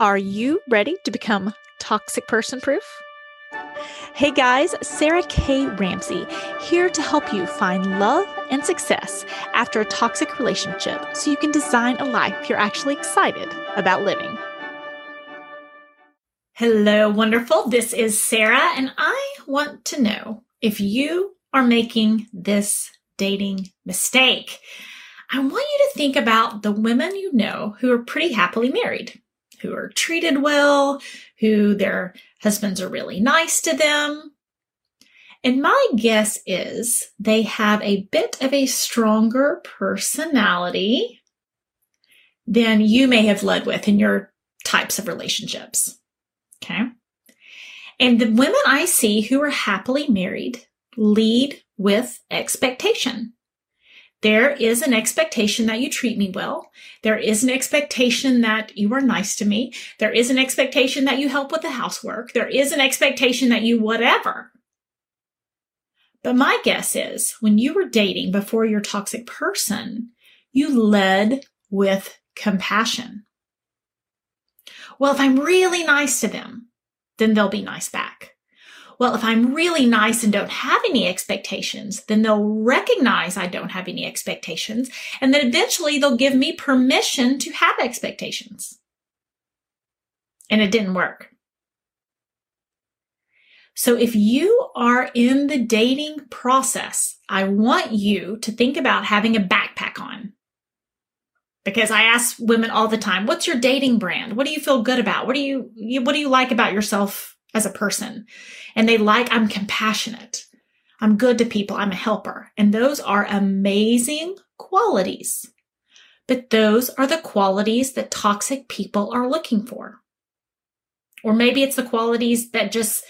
Are you ready to become toxic person proof? Hey guys, Sarah K. Ramsey here to help you find love and success after a toxic relationship so you can design a life you're actually excited about living. Hello, wonderful. This is Sarah, and I want to know if you are making this dating mistake. I want you to think about the women you know who are pretty happily married who are treated well, who their husbands are really nice to them. And my guess is they have a bit of a stronger personality than you may have led with in your types of relationships. Okay. And the women I see who are happily married lead with expectation. There is an expectation that you treat me well. There is an expectation that you are nice to me. There is an expectation that you help with the housework. There is an expectation that you whatever. But my guess is when you were dating before your toxic person, you led with compassion. Well, if I'm really nice to them, then they'll be nice back well, if I'm really nice and don't have any expectations, then they'll recognize I don't have any expectations. And then eventually they'll give me permission to have expectations. And it didn't work. So if you are in the dating process, I want you to think about having a backpack on. Because I ask women all the time, what's your dating brand? What do you feel good about? What do you, what do you like about yourself as a person. And they like, I'm compassionate. I'm good to people. I'm a helper. And those are amazing qualities. But those are the qualities that toxic people are looking for. Or maybe it's the qualities that just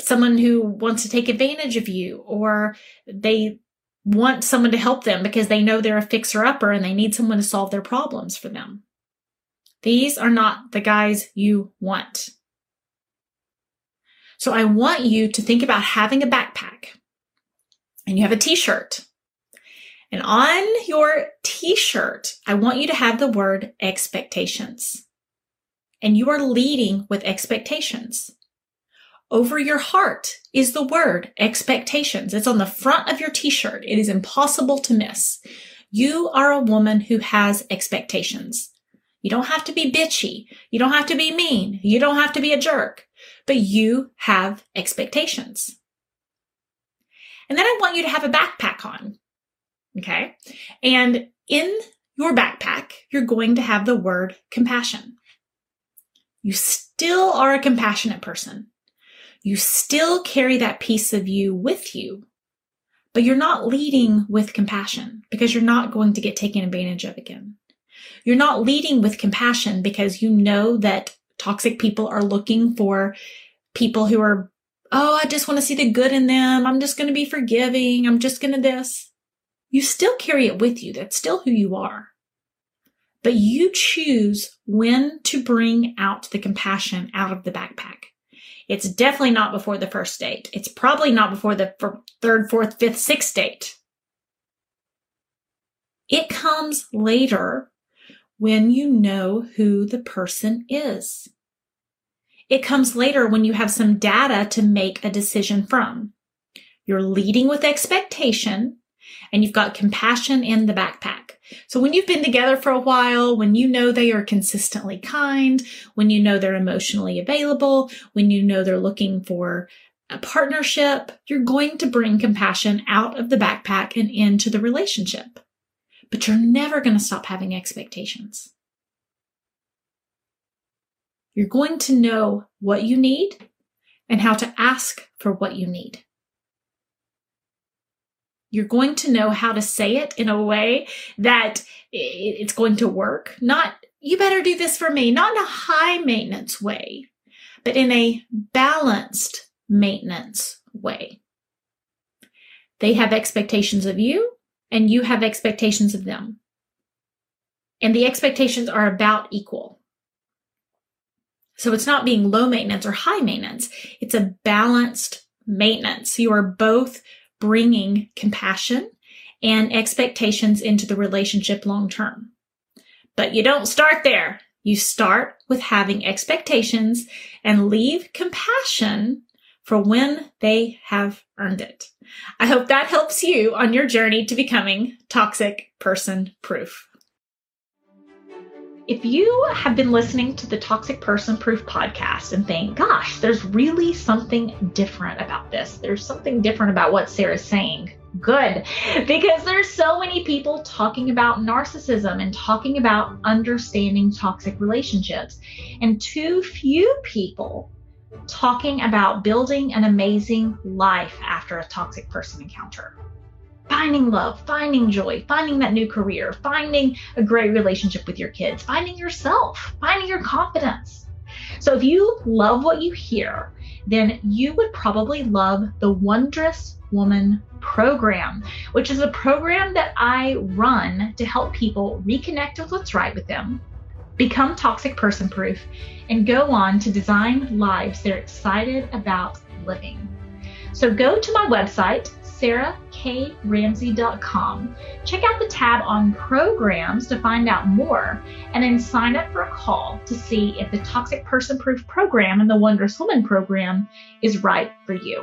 someone who wants to take advantage of you or they want someone to help them because they know they're a fixer upper and they need someone to solve their problems for them. These are not the guys you want. So I want you to think about having a backpack and you have a t-shirt. And on your t-shirt, I want you to have the word expectations. And you are leading with expectations. Over your heart is the word expectations. It's on the front of your t-shirt. It is impossible to miss. You are a woman who has expectations. You don't have to be bitchy. You don't have to be mean. You don't have to be a jerk but you have expectations. And then I want you to have a backpack on. Okay. And in your backpack, you're going to have the word compassion. You still are a compassionate person. You still carry that piece of you with you, but you're not leading with compassion because you're not going to get taken advantage of again. You're not leading with compassion because you know that toxic people are looking for people who are, oh, I just want to see the good in them. I'm just going to be forgiving. I'm just going to this. You still carry it with you. That's still who you are. But you choose when to bring out the compassion out of the backpack. It's definitely not before the first date. It's probably not before the third, fourth, fifth, sixth date. It comes later when you know who the person is. It comes later when you have some data to make a decision from. You're leading with expectation and you've got compassion in the backpack. So when you've been together for a while, when you know they are consistently kind, when you know they're emotionally available, when you know they're looking for a partnership, you're going to bring compassion out of the backpack and into the relationship but you're never going to stop having expectations. You're going to know what you need and how to ask for what you need. You're going to know how to say it in a way that it's going to work. Not, you better do this for me, not in a high maintenance way, but in a balanced maintenance way. They have expectations of you and you have expectations of them. And the expectations are about equal. So it's not being low maintenance or high maintenance. It's a balanced maintenance. You are both bringing compassion and expectations into the relationship long term. But you don't start there. You start with having expectations and leave compassion for when they have earned it. I hope that helps you on your journey to becoming toxic person proof. If you have been listening to the Toxic Person Proof podcast and think, gosh, there's really something different about this, there's something different about what Sarah's saying, good. Because there's so many people talking about narcissism and talking about understanding toxic relationships, and too few people talking about building an amazing life after a toxic person encounter finding love, finding joy, finding that new career, finding a great relationship with your kids, finding yourself, finding your confidence. So if you love what you hear, then you would probably love the Wondrous Woman program, which is a program that I run to help people reconnect with what's right with them, become toxic person proof, and go on to design lives they're excited about living. So go to my website, sarahkramsey.com. Check out the tab on programs to find out more, and then sign up for a call to see if the Toxic Person Proof program and the Wondrous Woman program is right for you.